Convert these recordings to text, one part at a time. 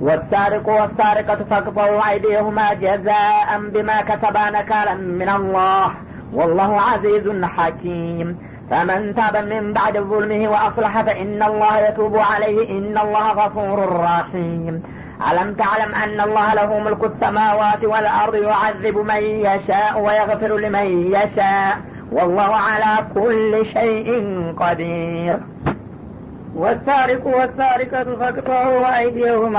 والسارق والسارقة فاقطعوا أيديهما جزاء بما كسبا نكالا من الله. والله عزيز حكيم. فمن تاب من بعد ظلمه وأصلح فإن الله يتوب عليه. إن الله غفور رحيم. ألم تعلم أن الله له ملك السماوات والأرض يعذب من يشاء ويغفر لمن يشاء. والله على كل شيء قدير. ወሳሪቁ ወሳሪቀቱ ፈቅጠው አይዲየሁማ።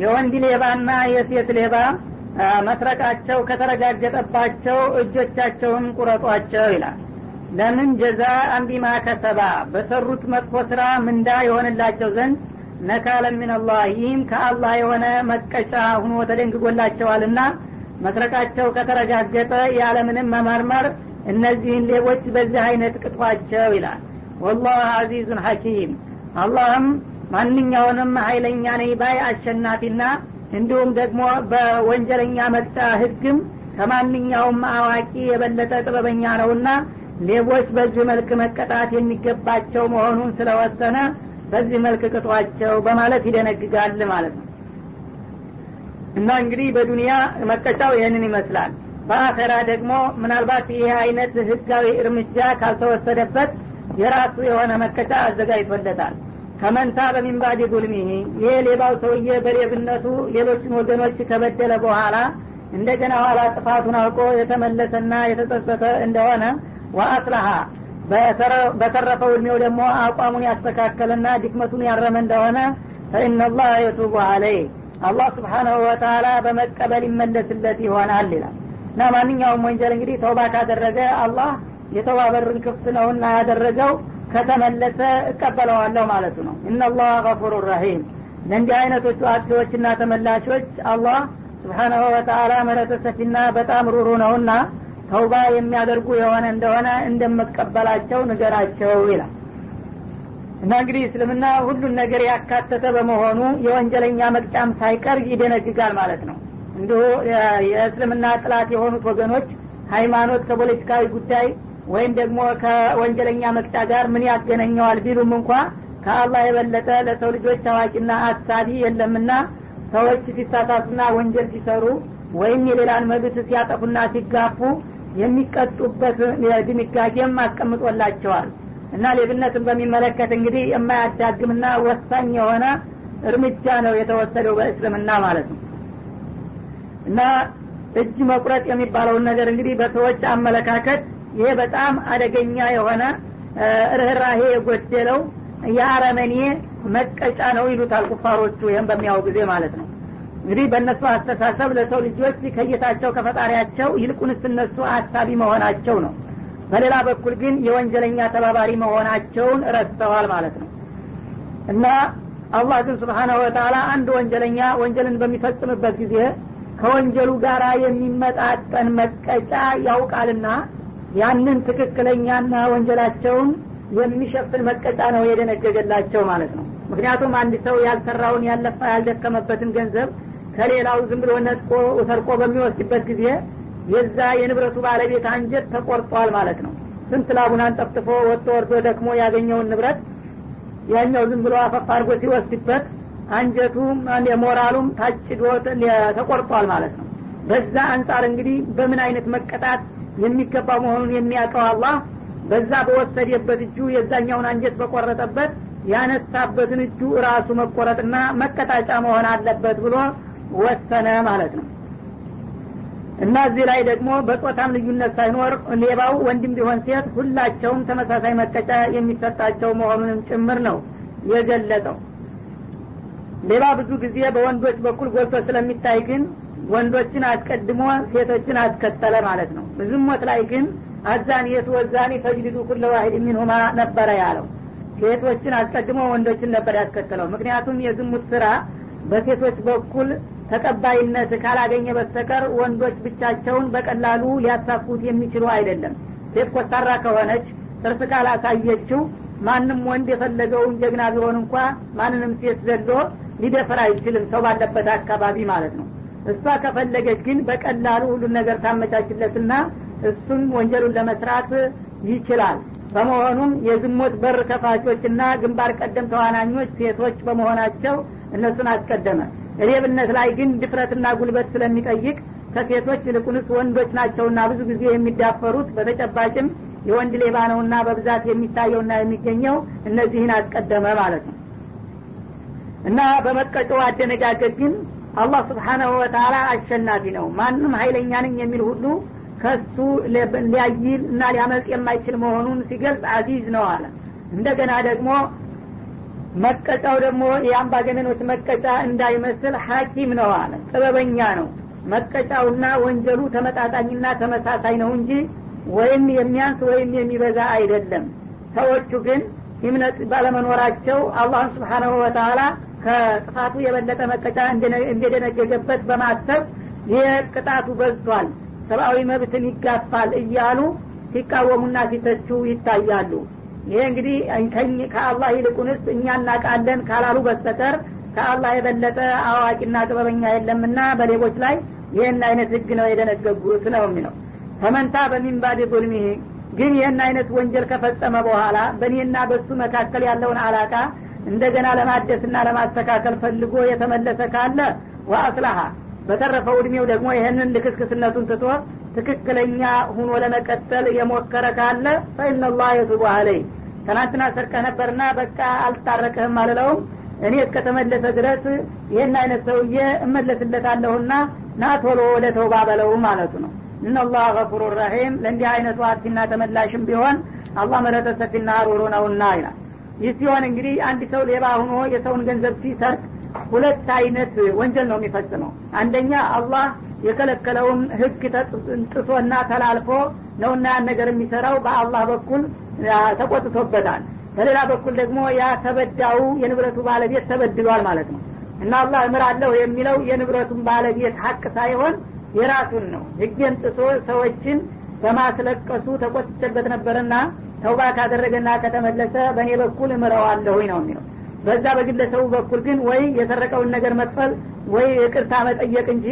የወንድ ሌባና የሴት ሌባ መስረቃቸው ከተረጋገጠባቸው እጆቻቸውን ቁረጧቸው ይላል። ለምን ጀዛ አንቢማ ከሰባ በሰሩት መጥፎ ስራ ምንዳ የሆንላቸው ዘንድ ነካለን ሚንላህ ይህም ከአላህ የሆነ መቀጫ ሁኖ ተደንግጎላቸዋልና መስረቃቸው ከተረጋገጠ ያለምንም መመርመር እነዚህን ሌቦች በዚህ አይነት ቅጧቸው ይላል። ወላህ አዚዙን ሐኪም አላህም ማንኛውንም ሀይለኛ ነኝ ባይ አሸናፊና እንዲሁም ደግሞ በወንጀለኛ መቅጫ ህግም ከማንኛውም አዋቂ የበለጠ ጥበበኛ ነውና ሌቦች በዚህ መልክ መቀጣት የሚገባቸው መሆኑን ስለወሰነ በዚህ መልክ ቅጧቸው በማለት ይደነግጋል ማለት ነው። እና እንግዲህ በዱንያ መቀጫው ይህንን ይመስላል። በአኸራ ደግሞ ምናልባት ይህ አይነት ህጋዊ እርምጃ ካልተወሰደበት የራሱ የሆነ መቀጫ አዘጋጅቶለታል። ከመንታ በሚንባዲ ዙልሚሂ ይሄ ሌባው ሰውዬ በሌብነቱ ሌሎችን ወገኖች ከበደለ በኋላ እንደገና ኋላ ጥፋቱን አውቆ የተመለሰና የተጸጸተ እንደሆነ ወአስላሀ በተረፈው እድሜው ደግሞ አቋሙን ያስተካከለና ድክመቱን ያረመ እንደሆነ ፈኢናላህ የቱቡ አለይ አላህ ስብሓናሁ ወተላ በመቀበል ይመለስለት ይሆናል ይላል። እና ማንኛውም ወንጀል እንግዲህ ተውባ ካደረገ አላህ የተውባ በርን ክፍት ነውና ያደረገው ከተመለሰ እቀበለዋለሁ ማለቱ ነው። እናላህ ገፉሩ ረሂም። ለእንዲህ አይነቶቹ አጥፊዎችና ተመላሾች አላህ ስብሓናሁ ወተላ ምህረተ ሰፊና በጣም ሩሩ ነውና ተውባ የሚያደርጉ የሆነ እንደሆነ እንደምቀበላቸው ንገራቸው ይላል። እና እንግዲህ እስልምና ሁሉን ነገር ያካተተ በመሆኑ የወንጀለኛ መቅጫም ሳይቀር ይደነግጋል ማለት ነው። እንዲሁ የእስልምና ጥላት የሆኑት ወገኖች ሃይማኖት ከፖለቲካዊ ጉዳይ ወይም ደግሞ ከወንጀለኛ መቅጫ ጋር ምን ያገናኘዋል ቢሉም እንኳ ከአላህ የበለጠ ለሰው ልጆች አዋቂና አሳቢ የለምና ሰዎች ሲሳሳቱና ወንጀል ሲሰሩ ወይም የሌላን መብት ሲያጠፉና ሲጋፉ የሚቀጡበት ድንጋጌም አስቀምጦላቸዋል። እና ሌብነትን በሚመለከት እንግዲህ የማያዳግምና ወሳኝ የሆነ እርምጃ ነው የተወሰደው በእስልምና ማለት ነው። እና እጅ መቁረጥ የሚባለውን ነገር እንግዲህ በሰዎች አመለካከት ይሄ በጣም አደገኛ የሆነ ርኅራሄ የጎደለው የአረመኔ መቀጫ ነው ይሉታል ኩፋሮቹ ይህም በሚያው ጊዜ ማለት ነው። እንግዲህ በእነሱ አስተሳሰብ ለሰው ልጆች ከጌታቸው ከፈጣሪያቸው ይልቁንስ እነሱ አሳቢ መሆናቸው ነው። በሌላ በኩል ግን የወንጀለኛ ተባባሪ መሆናቸውን ረስተዋል ማለት ነው። እና አላህ ግን ስብሓናሁ ወተላ አንድ ወንጀለኛ ወንጀልን በሚፈጽምበት ጊዜ ከወንጀሉ ጋር የሚመጣጠን መቀጫ ያውቃልና ያንን ትክክለኛና ወንጀላቸውን የሚሸፍን መቀጫ ነው የደነገገላቸው ማለት ነው። ምክንያቱም አንድ ሰው ያልሰራውን ያለፋ ያልደከመበትን ገንዘብ ከሌላው ዝም ብሎ ነጥቆ ሰርቆ በሚወስድበት ጊዜ የዛ የንብረቱ ባለቤት አንጀት ተቆርጧል ማለት ነው። ስንት ላቡን አንጠፍጥፎ ወጥቶ ወርዶ ደክሞ ያገኘውን ንብረት ያኛው ዝም ብሎ አፈፍ አድርጎ ሲወስድበት አንጀቱም ሞራሉም ታጭዶ ተቆርጧል ማለት ነው። በዛ አንጻር እንግዲህ በምን አይነት መቀጣት የሚገባ መሆኑን የሚያውቀው አላህ በዛ በወሰደበት እጁ የዛኛውን አንጀት በቆረጠበት ያነሳበትን እጁ ራሱ መቆረጥና መቀጣጫ መሆን አለበት ብሎ ወሰነ ማለት ነው። እና እዚህ ላይ ደግሞ በጾታም ልዩነት ሳይኖር ሌባው ወንድም ቢሆን ሴት ሁላቸውም ተመሳሳይ መቀጫ የሚሰጣቸው መሆኑንም ጭምር ነው የገለጸው። ሌባ ብዙ ጊዜ በወንዶች በኩል ጎልቶ ስለሚታይ ግን ወንዶችን አስቀድሞ ሴቶችን አስከተለ ማለት ነው። ዝሞት ላይ ግን አዛኒየቱ ወዛኒ ፈጅልዱ ኩለ ዋሂድ ሚንሁማ ነበረ ያለው። ሴቶችን አስቀድሞ ወንዶችን ነበር ያስከተለው። ምክንያቱም የዝሙት ስራ በሴቶች በኩል ተቀባይነት ካላገኘ በስተቀር ወንዶች ብቻቸውን በቀላሉ ሊያሳኩት የሚችሉ አይደለም። ሴት ኮስታራ ከሆነች ጥርስ ካላሳየችው ማንም ወንድ የፈለገውን ጀግና ቢሆን እንኳ ማንንም ሴት ዘሎ ሊደፍር አይችልም። ሰው ባለበት አካባቢ ማለት ነው እሷ ከፈለገች ግን በቀላሉ ሁሉን ነገር ታመቻችለትና እሱም ወንጀሉን ለመስራት ይችላል። በመሆኑም የዝሙት በር ከፋቾችና ግንባር ቀደም ተዋናኞች ሴቶች በመሆናቸው እነሱን አስቀደመ። ሌብነት ላይ ግን ድፍረትና ጉልበት ስለሚጠይቅ ከሴቶች ይልቁንስ ወንዶች ናቸውና ብዙ ጊዜ የሚዳፈሩት። በተጨባጭም የወንድ ሌባ ነውና በብዛት የሚታየውና የሚገኘው እነዚህን አስቀደመ ማለት ነው። እና በመቀጮ አደነጋገግ ግን አላህ ስብሓናሁ ወተላ አሸናፊ ነው። ማንም ሀይለኛ ነኝ የሚል ሁሉ ከሱ ሊያይል እና ሊያመልጥ የማይችል መሆኑን ሲገልጽ አዚዝ ነው አለ። እንደገና ደግሞ መቀጫው ደግሞ የአምባገነኖች መቀጫ እንዳይመስል ሀኪም ነው አለ። ጥበበኛ ነው። መቀጫውና ወንጀሉ ተመጣጣኝና ተመሳሳይ ነው እንጂ ወይም የሚያንስ ወይም የሚበዛ አይደለም። ሰዎቹ ግን እምነት ባለመኖራቸው አላህን ስብሓናሁ ወተላ ከጥፋቱ የበለጠ መቀጫ እንደደነገገበት በማሰብ ይህ ቅጣቱ በዝቷል ሰብአዊ መብትን ይጋፋል እያሉ ሲቃወሙና ሲተቹ ይታያሉ። ይሄ እንግዲህ ከአላህ ይልቁንስ እኛ እናቃለን ካላሉ በስተቀር ከአላህ የበለጠ አዋቂና ጥበበኛ የለምና በሌቦች ላይ ይህን አይነት ህግ ነው የደነገጉት ነው የሚለው። ፈመንታ በሚንባድ ظልሚህ ግን ይህን አይነት ወንጀል ከፈጸመ በኋላ በእኔና በሱ መካከል ያለውን አላቃ እንደገና ለማደስና ለማስተካከል ፈልጎ የተመለሰ ካለ ወአስላሀ በተረፈው እድሜው ደግሞ ይህንን ልክስክስነቱን ትቶ ትክክለኛ ሁኖ ለመቀጠል የሞከረ ካለ ፈኢነላህ የቱቡ አለይ ትናንትና ሰርቀህ ነበርና በቃ አልታረቅህም አልለውም። እኔ እስከተመለሰ ድረስ ይህን አይነት ሰውዬ እመለስለታለሁና ና ቶሎ ወደ ተውባ በለው ማለቱ ነው። እነላህ ገፉሩ ረሒም። ለእንዲህ አይነቱ አርቲና ተመላሽም ቢሆን አላህ ምሕረተ ሰፊና ሩሩ ነውና ይላል ይህ ሲሆን እንግዲህ አንድ ሰው ሌባ ሁኖ የሰውን ገንዘብ ሲሰርቅ ሁለት አይነት ወንጀል ነው የሚፈጽመው። አንደኛ አላህ የከለከለውን ህግ ጥሶና ተላልፎ ነውና ያን ነገር የሚሰራው በአላህ በኩል ተቆጥቶበታል። በሌላ በኩል ደግሞ ያ ተበዳው የንብረቱ ባለቤት ተበድሏል ማለት ነው። እና አላህ እምራለሁ የሚለው የንብረቱን ባለቤት ሀቅ ሳይሆን የራሱን ነው። ህጌን ጥሶ ሰዎችን በማስለቀሱ ተቆጥቼበት ነበርና ተውባ ካደረገና ከተመለሰ በእኔ በኩል እምረዋለሁኝ ነው የሚለው። በዛ በግለሰቡ በኩል ግን ወይ የሰረቀውን ነገር መክፈል ወይ ይቅርታ መጠየቅ እንጂ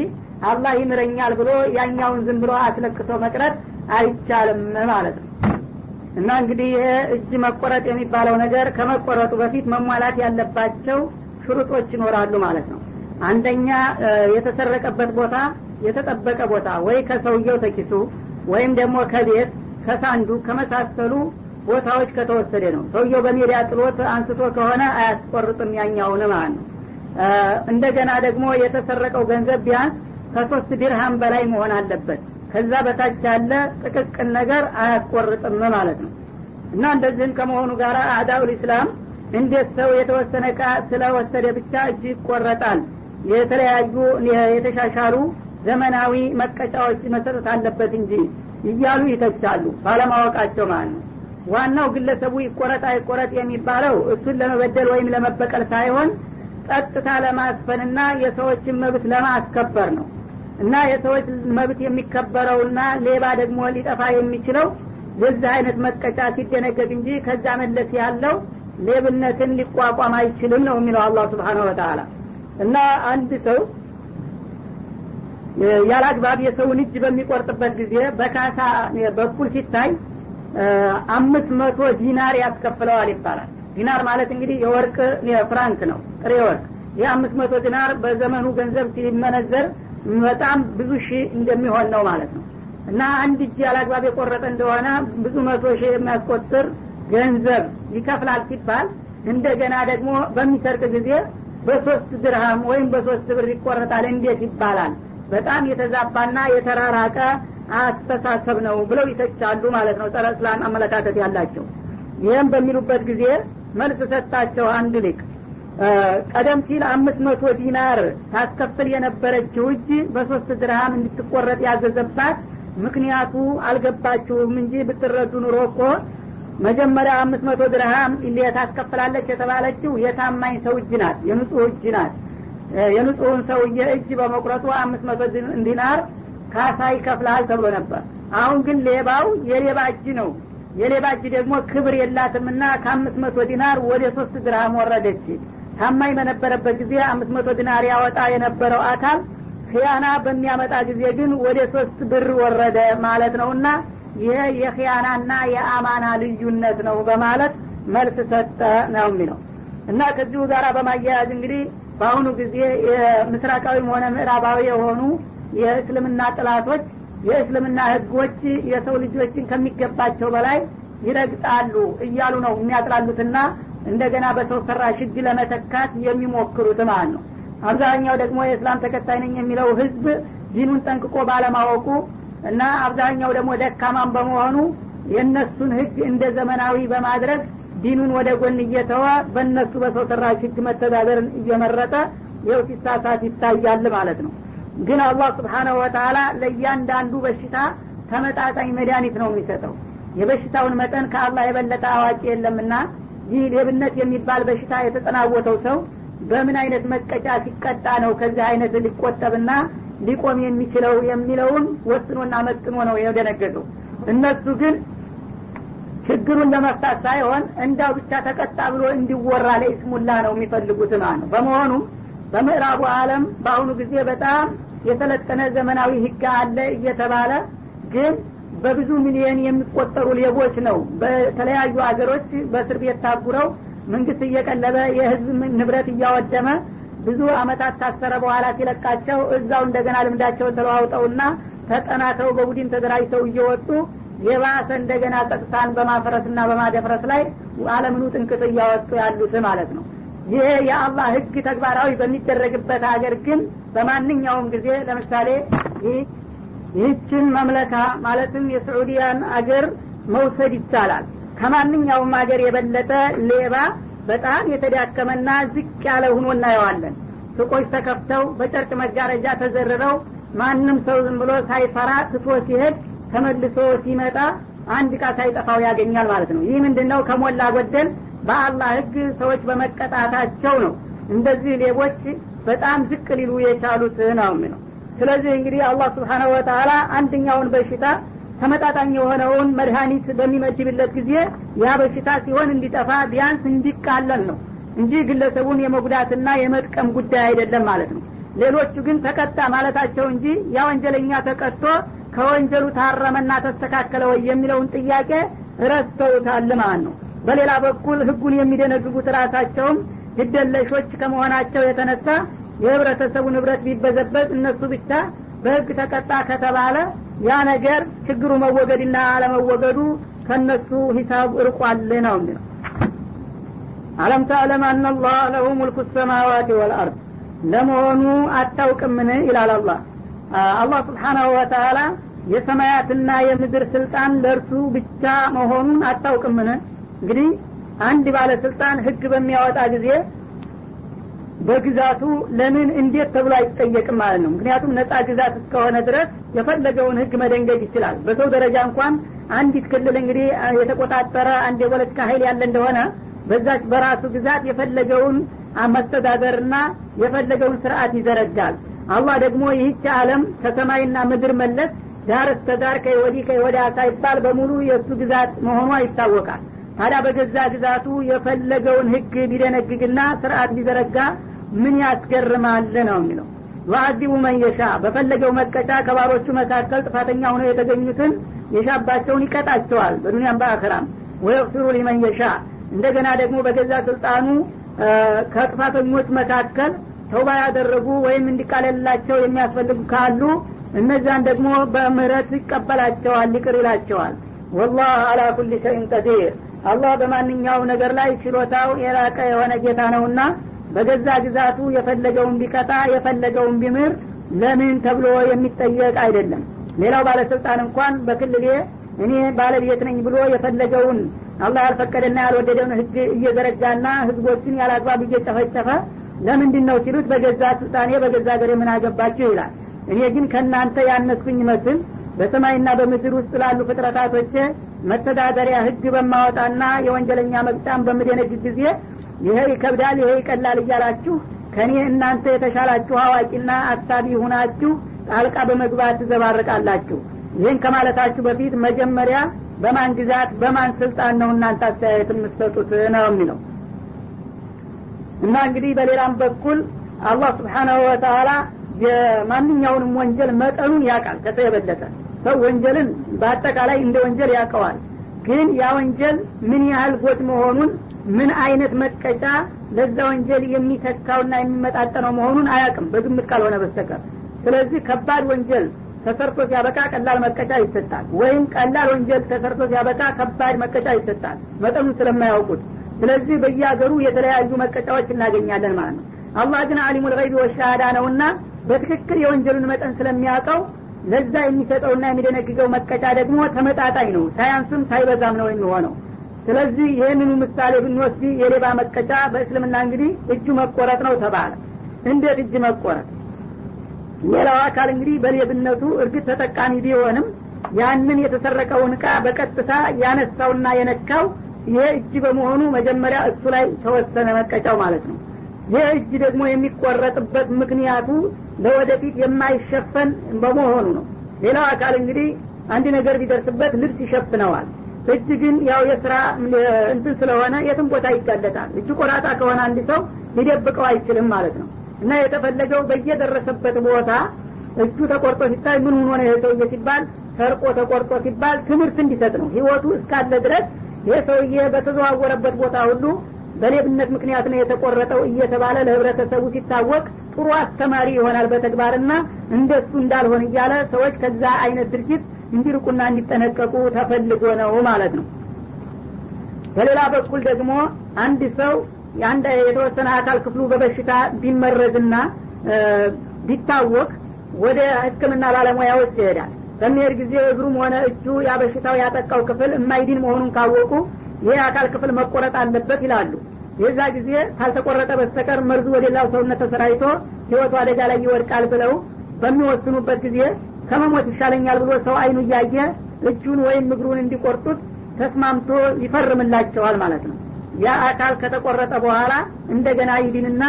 አላህ ይምረኛል ብሎ ያኛውን ዝም ብሎ አስለቅሶ መቅረት አይቻልም ማለት ነው። እና እንግዲህ ይሄ እጅ መቆረጥ የሚባለው ነገር ከመቆረጡ በፊት መሟላት ያለባቸው ሽሩጦች ይኖራሉ ማለት ነው። አንደኛ የተሰረቀበት ቦታ የተጠበቀ ቦታ ወይ ከሰውየው ተኪሱ ወይም ደግሞ ከቤት ከሳንዱ ከመሳሰሉ ቦታዎች ከተወሰደ ነው። ሰውየው በሜዳ ጥሎት አንስቶ ከሆነ አያስቆርጥም ያኛውን ማለት ነው። እንደገና ደግሞ የተሰረቀው ገንዘብ ቢያንስ ከሶስት ዲርሃም በላይ መሆን አለበት። ከዛ በታች ያለ ጥቅቅን ነገር አያስቆርጥም ማለት ነው። እና እንደዚህም ከመሆኑ ጋር አዳኡል ኢስላም እንዴት ሰው የተወሰነ እቃ ስለወሰደ ብቻ እጅ ይቆረጣል? የተለያዩ የተሻሻሉ ዘመናዊ መቀጫዎች መሰጠት አለበት እንጂ እያሉ ይተቻሉ። ባለማወቃቸው ማለት ነው። ዋናው ግለሰቡ ይቆረጥ አይቆረጥ የሚባለው እሱን ለመበደል ወይም ለመበቀል ሳይሆን ጸጥታ ለማስፈንና የሰዎችን መብት ለማስከበር ነው። እና የሰዎች መብት የሚከበረውና ሌባ ደግሞ ሊጠፋ የሚችለው የዚህ አይነት መቀጫ ሲደነገግ እንጂ ከዛ መለስ ያለው ሌብነትን ሊቋቋም አይችልም ነው የሚለው አላህ ስብሓን ወተላ እና አንድ ሰው ያለ የሰውን እጅ በሚቆርጥበት ጊዜ በካሳ በኩል ሲታይ አምስት መቶ ዲናር ያስከፍለዋል ይባላል። ዲናር ማለት እንግዲህ የወርቅ ፍራንክ ነው ጥሬ ወርቅ። ይህ አምስት መቶ ዲናር በዘመኑ ገንዘብ ሲመነዘር በጣም ብዙ ሺህ እንደሚሆን ነው ማለት ነው። እና አንድ እጅ ያላግባብ የቆረጠ እንደሆነ ብዙ መቶ ሺህ የሚያስቆጥር ገንዘብ ይከፍላል ሲባል እንደገና ደግሞ በሚሰርቅ ጊዜ በሶስት ድርሃም ወይም በሶስት ብር ይቆረጣል። እንዴት ይባላል በጣም የተዛባና የተራራቀ አስተሳሰብ ነው ብለው ይተቻሉ ማለት ነው ጸረ እስላም አመለካከት ያላቸው። ይህም በሚሉበት ጊዜ መልስ ሰጣቸው አንድ ሊቅ። ቀደም ሲል አምስት መቶ ዲናር ታስከፍል የነበረችው እጅ በሶስት ድርሃም እንድትቆረጥ ያዘዘባት ምክንያቱ አልገባችሁም እንጂ ብትረዱ ኑሮ እኮ መጀመሪያ አምስት መቶ ድርሃም ታስከፍላለች የተባለችው የታማኝ ሰው እጅ ናት የንጹህ እጅ ናት የንጹህን ሰውዬ እጅ በመቁረጡ አምስት መቶ ዲናር ካሳ ይከፍልሃል ተብሎ ነበር። አሁን ግን ሌባው የሌባ እጅ ነው። የሌባ እጅ ደግሞ ክብር የላትምና ከአምስት መቶ ዲናር ወደ ሶስት ድርሃም ወረደች። ታማኝ በነበረበት ጊዜ አምስት መቶ ዲናር ያወጣ የነበረው አካል ክያና በሚያመጣ ጊዜ ግን ወደ ሶስት ብር ወረደ ማለት ነውና ይሄ የክያናና የአማና ልዩነት ነው በማለት መልስ ሰጠ ነው የሚለው። እና ከዚሁ ጋር በማያያዝ እንግዲህ በአሁኑ ጊዜ የምስራቃዊም ሆነ ምዕራባዊ የሆኑ የእስልምና ጥላቶች የእስልምና ህጎች የሰው ልጆችን ከሚገባቸው በላይ ይረግጣሉ እያሉ ነው የሚያጥላሉትና እንደገና በሰው ሰራሽ ህግ ለመተካት የሚሞክሩት ማለት ነው። አብዛኛው ደግሞ የእስላም ተከታይ ነኝ የሚለው ህዝብ ዲኑን ጠንቅቆ ባለማወቁ እና አብዛኛው ደግሞ ደካማም በመሆኑ የእነሱን ህግ እንደ ዘመናዊ በማድረግ ዲኑን ወደ ጎን እየተወ በእነሱ በሰው ሰራሽ ህግ መተዳደርን እየመረጠ ይኸው ሲሳሳት ይታያል ማለት ነው። ግን አላህ ስብሓናሁ ወተላ ለእያንዳንዱ በሽታ ተመጣጣኝ መድኃኒት ነው የሚሰጠው። የበሽታውን መጠን ከአላህ የበለጠ አዋቂ የለምና ይህ ሌብነት የሚባል በሽታ የተጠናወተው ሰው በምን አይነት መቀጫ ሲቀጣ ነው ከዚህ አይነት ሊቆጠብና ሊቆም የሚችለው የሚለውን ወስኖና መጥኖ ነው የደነገገው። እነሱ ግን ችግሩን ለመፍታት ሳይሆን እንዳው ብቻ ተቀጣ ብሎ እንዲወራ ለኢስሙላ ነው የሚፈልጉት ማለት ነው። በመሆኑም በምዕራቡ አለም በአሁኑ ጊዜ በጣም የሰለጠነ ዘመናዊ ህግ አለ እየተባለ ግን በብዙ ሚሊዮን የሚቆጠሩ ሌቦች ነው። በተለያዩ ሀገሮች በእስር ቤት ታጉረው መንግስት እየቀለበ የህዝብ ንብረት እያወደመ ብዙ አመታት ታሰረ በኋላ ሲለቃቸው እዛው እንደገና ልምዳቸውን ተለዋውጠውና ተጠናክረው በቡድን ተደራጅተው እየወጡ የባሰ እንደገና ጸጥታን በማፈረስና በማደፍረስ ላይ አለምኑ ጥንቅጥ እያወጡ ያሉት ማለት ነው። ይሄ የአላህ ህግ ተግባራዊ በሚደረግበት ሀገር ግን በማንኛውም ጊዜ ለምሳሌ ይህችን መምለካ ማለትም የስዑዲያን አገር መውሰድ ይቻላል። ከማንኛውም ሀገር የበለጠ ሌባ በጣም የተዳከመና ዝቅ ያለ ሁኖ እናየዋለን። ሱቆች ተከፍተው በጨርቅ መጋረጃ ተዘርረው ማንም ሰው ዝም ብሎ ሳይፈራ ትቶ ሲሄድ ተመልሶ ሲመጣ አንድ እቃ ሳይጠፋው ያገኛል ማለት ነው። ይህ ምንድን ነው ከሞላ ጎደል በአላህ ህግ ሰዎች በመቀጣታቸው ነው። እንደዚህ ሌቦች በጣም ዝቅ ሊሉ የቻሉት ነው ነው ስለዚህ እንግዲህ አላህ ስብሓናሁ ወተላ አንደኛውን በሽታ ተመጣጣኝ የሆነውን መድኃኒት በሚመድብለት ጊዜ ያ በሽታ ሲሆን እንዲጠፋ ቢያንስ እንዲቃለል ነው እንጂ ግለሰቡን የመጉዳትና የመጥቀም ጉዳይ አይደለም ማለት ነው። ሌሎቹ ግን ተቀጣ ማለታቸው እንጂ ያ ወንጀለኛ ተቀጥቶ ከወንጀሉ ታረመና ተስተካከለ ወይ የሚለውን ጥያቄ ረስተውታል ማለት ነው። በሌላ በኩል ህጉን የሚደነግጉት ራሳቸውም ግደለሾች ከመሆናቸው የተነሳ የህብረተሰቡ ንብረት ቢበዘበዝ እነሱ ብቻ በህግ ተቀጣ ከተባለ ያ ነገር ችግሩ መወገድና አለመወገዱ ከነሱ ሂሳብ እርቋል ነው የሚለው። አለም ተዕለም አናላህ ለሁ ሙልኩ ሰማዋት ወልአርድ። ለመሆኑ አታውቅምን? ይላል አላህ። አላህ ስብሓናሁ ወተላ የሰማያትና የምድር ስልጣን ለእርሱ ብቻ መሆኑን አታውቅምን? እንግዲህ አንድ ባለስልጣን ህግ በሚያወጣ ጊዜ በግዛቱ ለምን እንዴት ተብሎ አይጠየቅም ማለት ነው? ምክንያቱም ነጻ ግዛት እስከሆነ ድረስ የፈለገውን ህግ መደንገግ ይችላል። በሰው ደረጃ እንኳን አንዲት ክልል እንግዲህ የተቆጣጠረ አንድ የፖለቲካ ሀይል ያለ እንደሆነ በዛች በራሱ ግዛት የፈለገውን መስተዳደርና የፈለገውን ስርዓት ይዘረጋል። አላህ ደግሞ ይህች አለም ከሰማይና ምድር መለስ ዳር እስተ ዳር ከወዲህ ከወዲያ ሳይባል በሙሉ የእሱ ግዛት መሆኗ ይታወቃል። ታዲያ በገዛ ግዛቱ የፈለገውን ህግ ቢደነግግና ስርዓት ቢዘረጋ ምን ያስገርማል ነው የሚለው። ዋአዚቡ መንየሻ በፈለገው መቀጫ ከባሮቹ መካከል ጥፋተኛ ሆነው የተገኙትን የሻባቸውን ይቀጣቸዋል። በዱኒያም በአክራም ወየቅፊሩ ሊመንየሻ እንደገና ደግሞ በገዛ ስልጣኑ ከጥፋተኞች መካከል ተውባ ያደረጉ ወይም እንዲቃለልላቸው የሚያስፈልጉ ካሉ እነዛን ደግሞ በምህረት ይቀበላቸዋል ይቅር ይላቸዋል። ወላህ አላ ኩል ሸይን ቀዲር። አላህ በማንኛውም ነገር ላይ ችሎታው የላቀ የሆነ ጌታ ነውና በገዛ ግዛቱ የፈለገውን ቢቀጣ የፈለገውን ቢምር ለምን ተብሎ የሚጠየቅ አይደለም። ሌላው ባለስልጣን እንኳን በክልሌ እኔ ባለቤት ነኝ ብሎ የፈለገውን አላህ ያልፈቀደና ያልወደደውን ህግ እየዘረጋና ህዝቦችን ያላግባብ እየጨፈጨፈ ለምንድን ነው ሲሉት በገዛ ስልጣኔ በገዛ ሀገር ምን አገባችሁ ይላል እኔ ግን ከእናንተ ያነስኩኝ መስል በሰማይና በምድር ውስጥ ላሉ ፍጥረታቶች መተዳደሪያ ህግ በማወጣና የወንጀለኛ መቅጫን በምደነግግ ጊዜ ይሄ ይከብዳል ይሄ ይቀላል እያላችሁ ከእኔ እናንተ የተሻላችሁ አዋቂና አሳቢ ሁናችሁ ጣልቃ በመግባት ትዘባርቃላችሁ። ይህን ከማለታችሁ በፊት መጀመሪያ በማን ግዛት በማን ስልጣን ነው እናንተ አስተያየት የምትሰጡት ነው የሚለው? እና እንግዲህ በሌላም በኩል አላህ ስብሓናሁ ወተላ የማንኛውንም ወንጀል መጠኑን ያውቃል። ከሰው የበለጠ ሰው ወንጀልን በአጠቃላይ እንደ ወንጀል ያውቀዋል። ግን ያ ወንጀል ምን ያህል ጎት መሆኑን ምን አይነት መቀጫ ለዛ ወንጀል የሚተካውና የሚመጣጠነው መሆኑን አያቅም በግምት ካልሆነ በስተቀር ስለዚህ ከባድ ወንጀል ተሰርቶ ሲያበቃ ቀላል መቀጫ ይሰጣል። ወይም ቀላል ወንጀል ተሰርቶ ሲያበቃ ከባድ መቀጫ ይሰጣል። መጠኑን ስለማያውቁት ስለዚህ በየሀገሩ የተለያዩ መቀጫዎች እናገኛለን ማለት ነው። አላህ ግን አሊሙል ገይቢ ወሻሃዳ ነውና በትክክል የወንጀሉን መጠን ስለሚያውቀው ለዛ የሚሰጠውና የሚደነግገው መቀጫ ደግሞ ተመጣጣኝ ነው። ሳያንስም ሳይበዛም ነው የሚሆነው። ስለዚህ ይህንኑ ምሳሌ ብንወስድ የሌባ መቀጫ በእስልምና እንግዲህ እጁ መቆረጥ ነው ተባለ። እንዴት እጅ መቆረጥ? ሌላው አካል እንግዲህ በሌብነቱ እርግጥ ተጠቃሚ ቢሆንም ያንን የተሰረቀውን እቃ በቀጥታ ያነሳውና የነካው ይህ እጅ በመሆኑ መጀመሪያ እሱ ላይ ተወሰነ መቀጫው ማለት ነው ይህ እጅ ደግሞ የሚቆረጥበት ምክንያቱ ለወደፊት የማይሸፈን በመሆኑ ነው። ሌላው አካል እንግዲህ አንድ ነገር ቢደርስበት ልብስ ይሸፍነዋል። እጅ ግን ያው የስራ እንትን ስለሆነ የትም ቦታ ይጋለጣል። እጅ ቆራጣ ከሆነ አንድ ሰው ሊደብቀው አይችልም ማለት ነው። እና የተፈለገው በየደረሰበት ቦታ እጁ ተቆርጦ ሲታይ ምን ሆኖ ነው ሰውዬ ሲባል ሰርቆ ተቆርጦ ሲባል ትምህርት እንዲሰጥ ነው። ህይወቱ እስካለ ድረስ ይህ ሰውዬ በተዘዋወረበት ቦታ ሁሉ በሌብነት ምክንያት ነው የተቆረጠው እየተባለ ለህብረተሰቡ ሲታወቅ ጥሩ አስተማሪ ይሆናል በተግባርና እንደሱ እንዳልሆን እያለ ሰዎች ከዛ አይነት ድርጊት እንዲርቁና እንዲጠነቀቁ ተፈልጎ ነው ማለት ነው። በሌላ በኩል ደግሞ አንድ ሰው የአንድ የተወሰነ አካል ክፍሉ በበሽታ ቢመረዝና ቢታወቅ ወደ ህክምና ባለሙያዎች ይሄዳል። በሚሄድ ጊዜ እግሩም ሆነ እጁ ያ ያጠቃው ክፍል የማይድን መሆኑን ካወቁ ይህ አካል ክፍል መቆረጥ አለበት ይላሉ። የዛ ጊዜ ካልተቆረጠ በስተቀር መርዙ ወደ ሌላው ሰውነት ተሰራይቶ ህይወቱ አደጋ ላይ ይወድቃል ብለው በሚወስኑበት ጊዜ ከመሞት ይሻለኛል ብሎ ሰው አይኑ እያየ እጁን ወይም እግሩን እንዲቆርጡት ተስማምቶ ይፈርምላቸዋል ማለት ነው። ያ አካል ከተቆረጠ በኋላ እንደገና ይድንና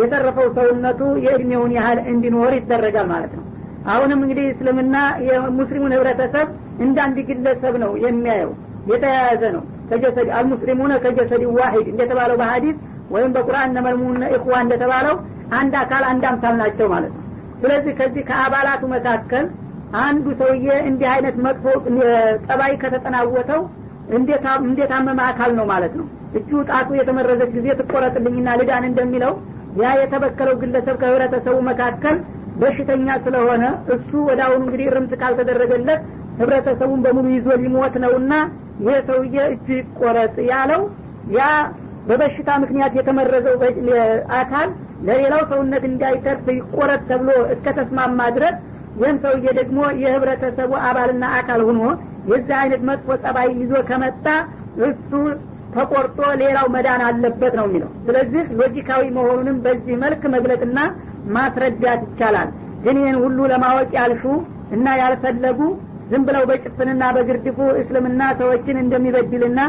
የተረፈው ሰውነቱ የእድሜውን ያህል እንዲኖር ይደረጋል ማለት ነው። አሁንም እንግዲህ እስልምና የሙስሊሙን ህብረተሰብ እንደ አንድ ግለሰብ ነው የሚያየው የተያያዘ ነው ከጀሰድ አልሙስሊሙነ ከጀሰድ ዋሂድ እንደተባለው በሀዲስ ወይም በቁርአን ነመልሙነ ኢኽዋ እንደተባለው አንድ አካል አንድ አምሳል ናቸው ማለት ነው። ስለዚህ ከዚህ ከአባላቱ መካከል አንዱ ሰውዬ እንዲህ አይነት መጥፎ ጠባይ ከተጠናወተው እንደታመመ አካል ነው ማለት ነው። እጁ ጣቱ የተመረዘች ጊዜ ትቆረጥልኝና ልዳን እንደሚለው ያ የተበከለው ግለሰብ ከህብረተሰቡ መካከል በሽተኛ ስለሆነ እሱ ወደ አሁኑ እንግዲህ እርምት ካልተደረገለት ህብረተሰቡን በሙሉ ይዞ ሊሞት ነውና ይሄ ሰውዬ እጁ ይቆረጥ ያለው ያ በበሽታ ምክንያት የተመረዘው አካል ለሌላው ሰውነት እንዳይተርፍ ይቆረጥ ተብሎ እስከተስማማ ድረስ ይህም ሰውዬ ደግሞ የህብረተሰቡ አባልና አካል ሆኖ የዚህ አይነት መጥፎ ጸባይ ይዞ ከመጣ እሱ ተቆርጦ ሌላው መዳን አለበት ነው የሚለው። ስለዚህ ሎጂካዊ መሆኑንም በዚህ መልክ መግለጥና ማስረዳት ይቻላል። ግን ይህን ሁሉ ለማወቅ ያልሹ እና ያልፈለጉ ዝም ብለው በጭፍንና በግርድፉ እስልምና ሰዎችን እንደሚበድልና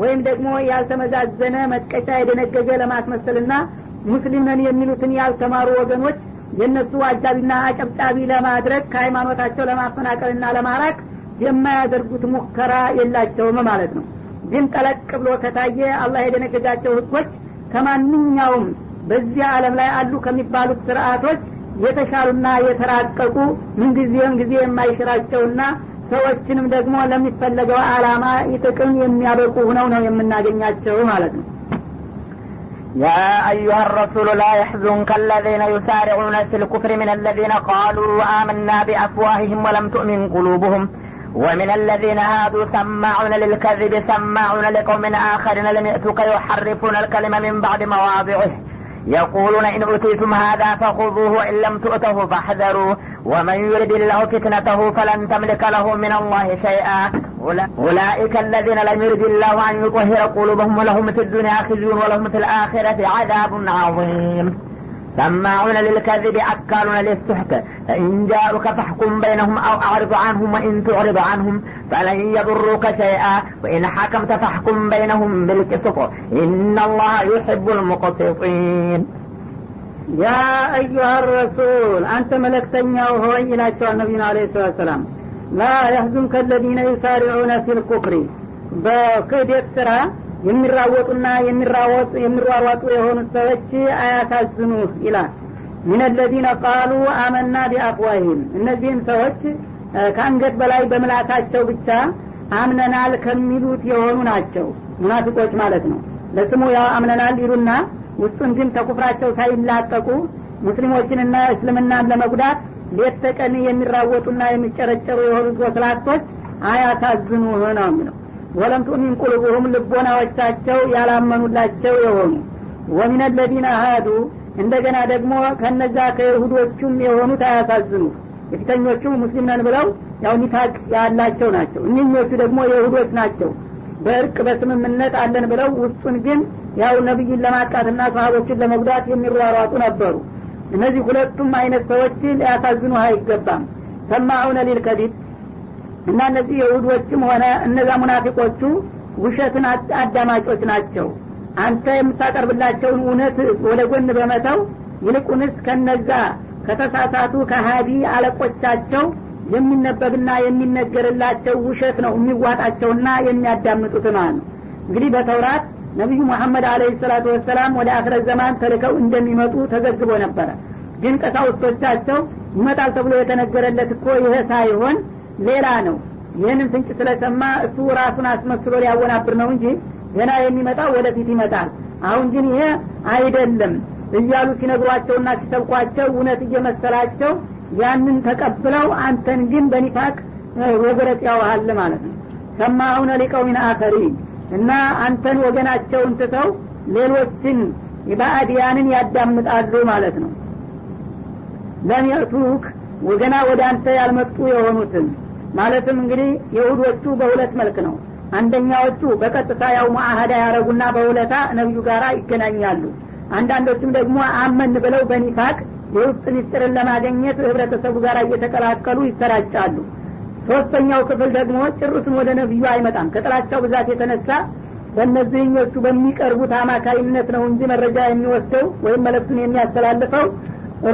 ወይም ደግሞ ያልተመዛዘነ መጥቀጫ የደነገገ ለማስመሰልና ሙስሊምን የሚሉትን ያልተማሩ ወገኖች የእነሱ አጃቢና አጨብጫቢ ለማድረግ ከሃይማኖታቸው ለማፈናቀልና ለማራቅ የማያደርጉት ሙከራ የላቸውም ማለት ነው። ግን ጠለቅ ብሎ ከታየ አላህ የደነገጋቸው ህጎች ከማንኛውም በዚህ ዓለም ላይ አሉ ከሚባሉት ስርአቶች የተሻሉና የተራቀቁ ምንጊዜም ጊዜ የማይሽራቸውና ሰዎችንም ደግሞ ለሚፈለገው አላማ ጥቅም የሚያበቁ ሁነው ነው የምናገኛቸው ማለት ነው يا أيها الرسول لا يحزنك الذين يسارعون في الكفر من الذين قالوا آمنا بأفواههم ولم تؤمن قلوبهم ومن الذين هادوا سماعون للكذب سماعون لقوم آخرين لم يأتوك يحرفون الكلمة من بعد مواضعه يقولون إن أوتيتم هذا فخذوه وإن لم تؤته فاحذروا. ومن يرد الله فتنته فلن تملك له من الله شيئا. أولئك الذين لم يرد الله أن يطهر قلوبهم ولهم في الدنيا خزي ولهم في الآخرة عذاب عظيم. سماعون للكذب أكالون للسحت فإن جاءوك فاحكم بينهم أو أعرض عنهم وإن تعرض عنهم فلن يضروك شيئا وإن حكمت فاحكم بينهم بالقسط إن الله يحب المقسطين ያ አዩሃ ረሱል አንተ መለክተኛው ሆይ ይላቸዋል ነቢዩን አለ ሰላት ሰላም ላ ያህዙንከ ለዚነ ዩሳሪዑነ ፊል ኩፍሪ በክህደት ስራ የሚራወጡና የሚራወጡ የሚሯሯጡ የሆኑት ሰዎች አያሳዝኑህ ይላል። ምን ለዚነ ቃሉ አመና ቢአፍዋሂም። እነዚህም ሰዎች ከአንገት በላይ በምላታቸው ብቻ አምነናል ከሚሉት የሆኑ ናቸው። ሙናፊቆች ማለት ነው። ለስሙ ያው አምነናል ይሉና ውስጡን ግን ተኩፍራቸው ሳይላቀቁ ሙስሊሞችንና እስልምናን ለመጉዳት ሌት ተቀን የሚራወጡና የሚጨረጨሩ የሆኑት ወስላቶች አያሳዝኑህ ነው ወለም ቱእሚን ቁሉቡሁም ልቦናዎቻቸው ያላመኑላቸው የሆኑ። ወሚን ለዚነ ሀዱ እንደገና ደግሞ ከነዛ ከይሁዶቹም የሆኑት አያሳዝኑ። የፊተኞቹ ሙስሊም ነን ብለው ያው ኒፋቅ ያላቸው ናቸው። እኒኞቹ ደግሞ የይሁዶች ናቸው። በእርቅ በስምምነት አለን ብለው ውስጡን ግን ያው ነቢይን ለማቃትና ሰሀቦችን ለመጉዳት የሚሯሯጡ ነበሩ። እነዚህ ሁለቱም አይነት ሰዎች ሊያሳዝኑ አይገባም። ሰማዑነ ሊልከዲብ እና እነዚህ የሁዶችም ሆነ እነዛ ሙናፊቆቹ ውሸትን አዳማጮች ናቸው። አንተ የምታቀርብላቸውን እውነት ወደ ጎን በመተው ይልቁንስ ከነዛ ከተሳሳቱ ከሀዲ አለቆቻቸው የሚነበብና የሚነገርላቸው ውሸት ነው የሚዋጣቸውና የሚያዳምጡት ማለት ነው እንግዲህ በተውራት ነቢዩ መሐመድ አለህ ሰላቱ ወሰላም ወደ አክረት ዘማን ተልከው እንደሚመጡ ተዘግቦ ነበረ። ግን ቀሳውስቶቻቸው ይመጣል ተብሎ የተነገረለት እኮ ይሄ ሳይሆን ሌላ ነው። ይህንን ፍንጭ ስለሰማ እሱ ራሱን አስመስሎ ሊያወናብር ነው እንጂ ገና የሚመጣው ወደፊት ይመጣል። አሁን ግን ይሄ አይደለም እያሉ ሲነግሯቸውና ሲሰብኳቸው እውነት እየመሰላቸው ያንን ተቀብለው አንተን ግን በኒፋቅ ወገረጥ ያውሃል ማለት ነው። ሰማሁነ ሊቀውሚን አኸሪን እና አንተን ወገናቸውን ትተው ሌሎችን የባዕድያንን ያዳምጣሉ ማለት ነው። ለም የእቱክ ወገና ወደ አንተ ያልመጡ የሆኑትን ማለትም እንግዲህ የሁዶቹ በሁለት መልክ ነው። አንደኛዎቹ በቀጥታ ያው ሙአህዳ ያረጉና በውለታ ነቢዩ ጋራ ይገናኛሉ። አንዳንዶቹም ደግሞ አመን ብለው በኒፋቅ የውስጥ ሚስጥርን ለማገኘት ህብረተሰቡ ጋር እየተቀላቀሉ ይሰራጫሉ። ሶስተኛው ክፍል ደግሞ ጭሩስን ወደ ነቢዩ አይመጣም። ከጥላቻው ብዛት የተነሳ በእነዚህኞቹ በሚቀርቡት አማካይነት ነው እንጂ መረጃ የሚወስደው ወይም መለክቱን የሚያስተላልፈው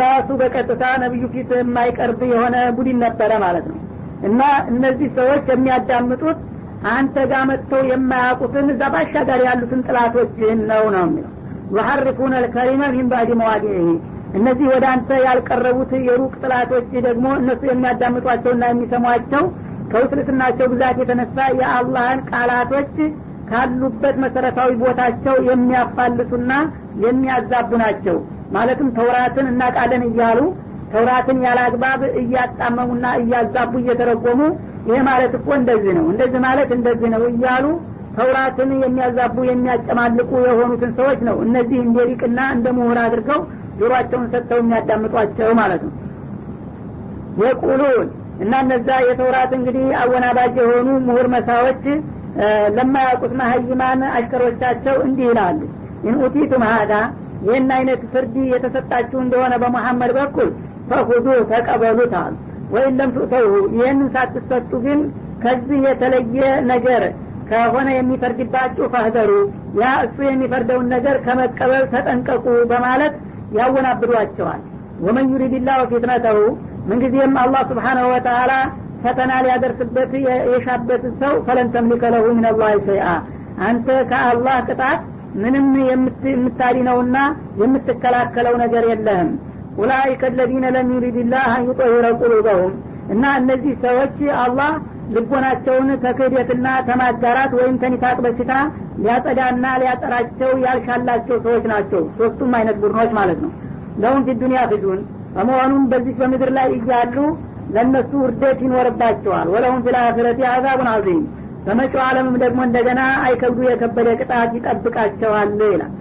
ራሱ በቀጥታ ነቢዩ ፊት የማይቀርብ የሆነ ቡድን ነበረ ማለት ነው እና እነዚህ ሰዎች የሚያዳምጡት አንተ ጋር መጥተው የማያውቁትን እዛ ባሻጋር ያሉትን ጥላቶችህን ነው ነው የሚለው። ዩሐርፉነ ልከሪመ ሚን ባዕድ እነዚህ ወደ አንተ ያልቀረቡት የሩቅ ጥላቶች ደግሞ እነሱ የሚያዳምጧቸውና የሚሰሟቸው ከውስልትናቸው ብዛት የተነሳ የአላህን ቃላቶች ካሉበት መሰረታዊ ቦታቸው የሚያፋልሱና የሚያዛቡ ናቸው። ማለትም ተውራትን እናቃለን እያሉ ተውራትን ያለ እያጣመሙና እያዛቡ እየተረጎሙ ይሄ ማለት እኮ እንደዚህ ነው እንደዚህ ማለት እንደዚህ ነው እያሉ ተውራትን የሚያዛቡ የሚያጨማልቁ የሆኑትን ሰዎች ነው እነዚህ እንደ ሊቅና እንደ ምሁር አድርገው ጆሮአቸውን ሰጥተው የሚያዳምጧቸው ማለት ነው። የቁሉን እና እነዛ የተውራት እንግዲህ አወናባጅ የሆኑ ምሁር መሳዎች ለማያውቁት መሀይማን አሽከሮቻቸው እንዲህ ይላሉ። ኢንኡቲቱም ሀዳ ይህን አይነት ፍርድ የተሰጣችሁ እንደሆነ በመሐመድ በኩል ፈሁዱ ተቀበሉት አሉ ወይም ለም ትእተው ይህንን ሳትሰጡ ግን ከዚህ የተለየ ነገር ከሆነ የሚፈርድባችሁ ፈህደሩ። ያ እሱ የሚፈርደውን ነገር ከመቀበል ተጠንቀቁ በማለት ያወናብዷቸዋል። ወመን ዩሪድ ላሁ ፊትነተሁ ምንጊዜም አላህ ስብሓናሁ ወተላ ፈተና ሊያደርስበት የሻበት ሰው ፈለን ተምሊከ ለሁ አንተ ከአላህ ቅጣት ምንም የምታድነውና የምትከላከለው ነገር የለህም أولئك الذين لم يرد الله أن يطهر قلوبهم። እና እነዚህ ሰዎች አላህ ልቦናቸውን ተክህደትና ተማጋራት ወይም ተኒፋቅ በሽታ ሊያጸዳና ሊያጠራቸው ያልሻላቸው ሰዎች ናቸው። ሶስቱም አይነት ቡድኖች ማለት ነው። لهم في الدنيا خزي። በመሆኑም በዚህ በምድር ላይ እያሉ ለእነሱ ውርደት ይኖርባቸዋል። ولهم في الآخرة عذاب عظيم በመጪው ዓለምም ደግሞ እንደገና አይከብዱ የከበደ ቅጣት ይጠብቃቸዋል ይላል።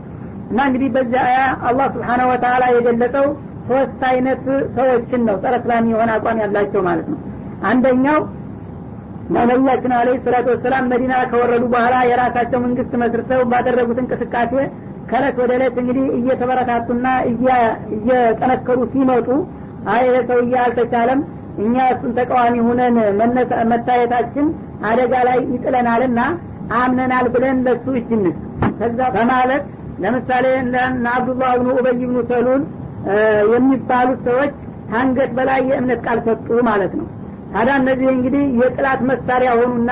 እና እንግዲህ በዚህ አያ አላህ ስብሓነሁ ወተላ የገለጸው ሶስት አይነት ሰዎችን ነው ጸረ እስላሚ የሆነ አቋም ያላቸው ማለት ነው። አንደኛው ነቢያችን አለ ሰላቱ ወሰላም መዲና ከወረዱ በኋላ የራሳቸው መንግስት መስርተው ባደረጉት እንቅስቃሴ ከእለት ወደ እለት እንግዲህ እየተበረታቱና እየጠነከሩ ሲመጡ አይ ሰውዬ አልተቻለም እኛ እሱን ተቃዋሚ ሁነን መታየታችን አደጋ ላይ ይጥለናልና አምነናል ብለን ለሱ እጅንስ ከዛ በማለት ለምሳሌ እነ አብዱላህ ብኑ ኡበይ ብኑ ሰሉል የሚባሉት ሰዎች ከአንገት በላይ የእምነት ቃል ሰጡ ማለት ነው። ታዲያ እነዚህ እንግዲህ የጥላት መሳሪያ ሆኑና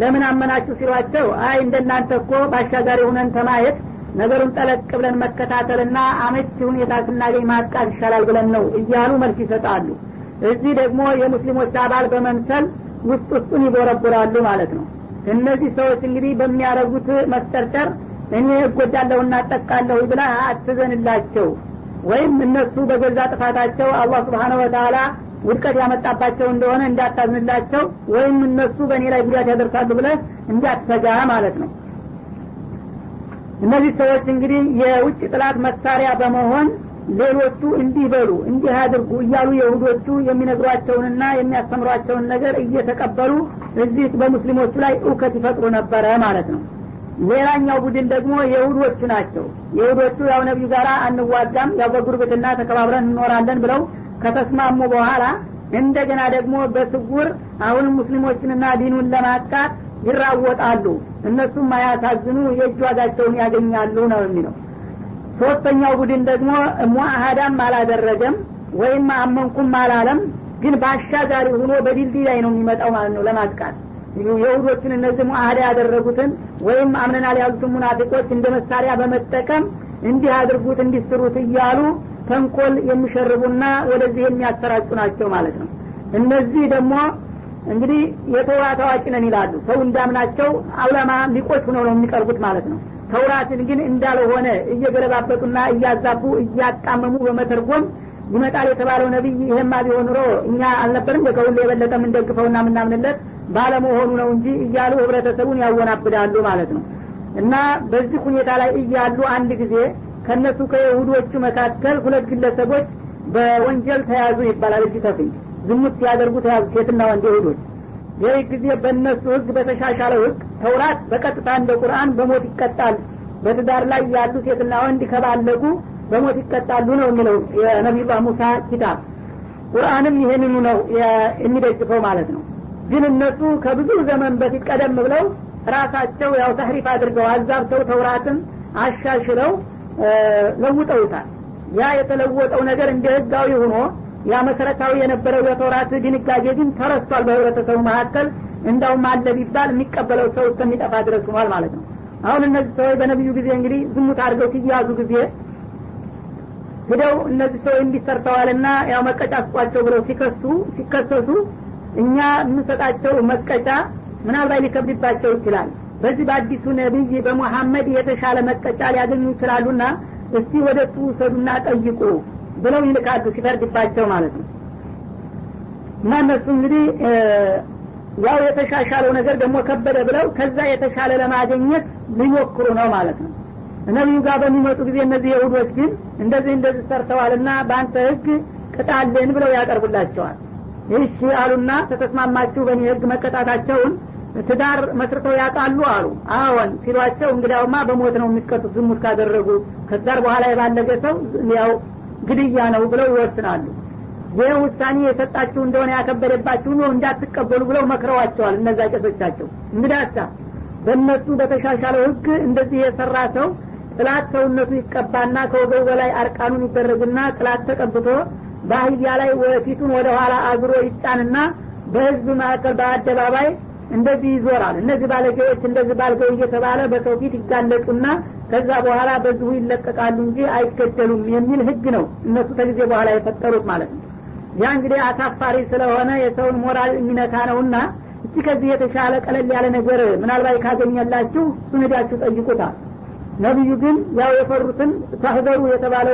ለምን አመናችሁ ሲሏቸው አይ እንደናንተ እኮ በአሻጋሪ ሁነን ተማየት ነገሩን ጠለቅ ብለን መከታተልና አመቺ ሁኔታ ስናገኝ ማጥቃት ይሻላል ብለን ነው እያሉ መልስ ይሰጣሉ። እዚህ ደግሞ የሙስሊሞች አባል በመምሰል ውስጥ ውስጡን ይቦረቡራሉ ማለት ነው። እነዚህ ሰዎች እንግዲህ በሚያደርጉት መስጠርጠር እኔ እጎዳለሁ እናጠቃለሁ ብላ አትዘንላቸው ወይም እነሱ በገዛ ጥፋታቸው አላህ ስብሓነ ወተላ ውድቀት ያመጣባቸው እንደሆነ እንዳታዝንላቸው ወይም እነሱ በእኔ ላይ ጉዳት ያደርሳሉ ብለህ እንዳትሰጋ ማለት ነው። እነዚህ ሰዎች እንግዲህ የውጭ ጥላት መሳሪያ በመሆን ሌሎቹ እንዲህ በሉ እንዲህ አድርጉ እያሉ የሁዶቹ የሚነግሯቸውንና የሚያስተምሯቸውን ነገር እየተቀበሉ እዚህ በሙስሊሞቹ ላይ እውከት ይፈጥሩ ነበረ ማለት ነው። ሌላኛው ቡድን ደግሞ የሁዶቹ ናቸው የሁዶቹ ያው ነቢዩ ጋር አንዋጋም ያው በጉርብትና ተከባብረን እንኖራለን ብለው ከተስማሙ በኋላ እንደገና ደግሞ በስጉር አሁንም ሙስሊሞችንና ዲኑን ለማጥቃት ይራወጣሉ። እነሱም አያሳዝኑ የእጅ ዋጋቸውን ያገኛሉ ነው የሚለው። ሶስተኛው ቡድን ደግሞ ሙአሃዳም አላደረገም ወይም አመንኩም አላለም ግን በአሻጋሪ ሆኖ በድልድይ ላይ ነው የሚመጣው ማለት ነው ለማጥቃት የሁዶችን እነዚህ ሙአሃዳ ያደረጉትን ወይም አምነናል ያሉትን ሙናፊቆች እንደ መሳሪያ በመጠቀም እንዲህ አድርጉት እንዲስሩት እያሉ ተንኮል የሚሸርቡና ወደዚህ የሚያሰራጩ ናቸው ማለት ነው። እነዚህ ደግሞ እንግዲህ የተውራት አዋቂ ነን ይላሉ። ሰው እንዳምናቸው አውለማ ሊቆች ሆነው ነው የሚቀርቡት ማለት ነው። ተውራትን ግን እንዳልሆነ እየገለባበጡና እያዛቡ እያጣመሙ በመተርጎም ይመጣል የተባለው ነቢይ ይሄማ ቢሆን ኑሮ እኛ አልነበርም። ከሁሉ የበለጠ የምንደግፈውና የምናምንለት ባለመሆኑ ነው እንጂ እያሉ ህብረተሰቡን ያወናብዳሉ ማለት ነው። እና በዚህ ሁኔታ ላይ እያሉ አንድ ጊዜ ከእነሱ ከይሁዶቹ መካከል ሁለት ግለሰቦች በወንጀል ተያዙ ይባላል። እጅ ተፍኝ ዝሙት ሲያደርጉ ተያዙ ሴትና ወንድ ይሁዶች። ይህ ጊዜ በእነሱ ህግ በተሻሻለው ህግ ተውራት በቀጥታ እንደ ቁርአን በሞት ይቀጣል። በትዳር ላይ ያሉ ሴትና ወንድ ከባለጉ በሞት ይቀጣሉ ነው የሚለው የነቢዩላህ ሙሳ ኪታብ። ቁርአንም ይህንኑ ነው የሚደግፈው ማለት ነው ግን እነሱ ከብዙ ዘመን በፊት ቀደም ብለው ራሳቸው ያው ተህሪፍ አድርገው አዛብተው ተውራትን አሻሽለው ለውጠውታል። ያ የተለወጠው ነገር እንደ ህጋዊ ሆኖ ያ መሰረታዊ የነበረው የተውራት ድንጋጌ ግን ተረስቷል በህብረተሰቡ መካከል። እንዳውም አለ ቢባል የሚቀበለው ሰው እስከሚጠፋ ድረስ ሆኗል ማለት ነው። አሁን እነዚህ ሰዎች በነቢዩ ጊዜ እንግዲህ ዝሙት አድርገው ሲያዙ ጊዜ ሂደው እነዚህ ሰዎች እንዲሰርተዋልና ያው መቀጫ ስጧቸው ብለው ሲከሱ ሲከሰሱ እኛ የምንሰጣቸው መቀጫ ምናልባት ሊከብድባቸው ይችላል። በዚህ በአዲሱ ነቢይ በሙሐመድ የተሻለ መቀጫ ሊያገኙ ይችላሉና እስቲ ወደ እሱ ውሰዱና ጠይቁ ብለው ይልካሉ ሲፈርድባቸው ማለት ነው። እና እነሱ እንግዲህ ያው የተሻሻለው ነገር ደግሞ ከበደ ብለው ከዛ የተሻለ ለማግኘት ሊሞክሩ ነው ማለት ነው። ነቢዩ ጋር በሚመጡ ጊዜ እነዚህ የሁዶች ግን እንደዚህ እንደዚህ ሰርተዋልና በአንተ ህግ ቅጣልን ብለው ያቀርቡላቸዋል ይህሺ አሉና ተተስማማችሁ በእኔ ህግ መቀጣታቸውን ትዳር መስርተው ያውቃሉ አሉ። አዎን ሲሏቸው እንግዲያውማ በሞት ነው የሚቀጡት ዝሙት ካደረጉ። ከትዳር በኋላ የባለገ ሰው ያው ግድያ ነው ብለው ይወስናሉ። ይህ ውሳኔ የሰጣችሁ እንደሆነ ያከበደባችሁ ነው እንዳትቀበሉ ብለው መክረዋቸዋል እነዛ ቄሶቻቸው። እንግዳሳ በእነሱ በተሻሻለው ህግ እንደዚህ የሰራ ሰው ጥላት ሰውነቱ ይቀባና ከወገቡ በላይ አርቃኑን ይደረግና ጥላት ተቀብቶ በአህያ ላይ ፊቱን ወደ ኋላ አዝሮ ይጫንና በህዝብ መካከል በአደባባይ እንደዚህ ይዞራል። እነዚህ ባለጌዎች እንደዚህ ባልገው እየተባለ በሰው ፊት ይጋለጡና ከዛ በኋላ በዚሁ ይለቀቃሉ እንጂ አይገደሉም የሚል ህግ ነው እነሱ ከጊዜ በኋላ የፈጠሩት ማለት ነው። ያ እንግዲህ አሳፋሪ ስለሆነ የሰውን ሞራል የሚነካ ነውና እስቲ ከዚህ የተሻለ ቀለል ያለ ነገር ምናልባት ካገኘላችሁ እሱን ሄዳችሁ ጠይቁታል። ነቢዩ ግን ያው የፈሩትን ታህዘሩ የተባለው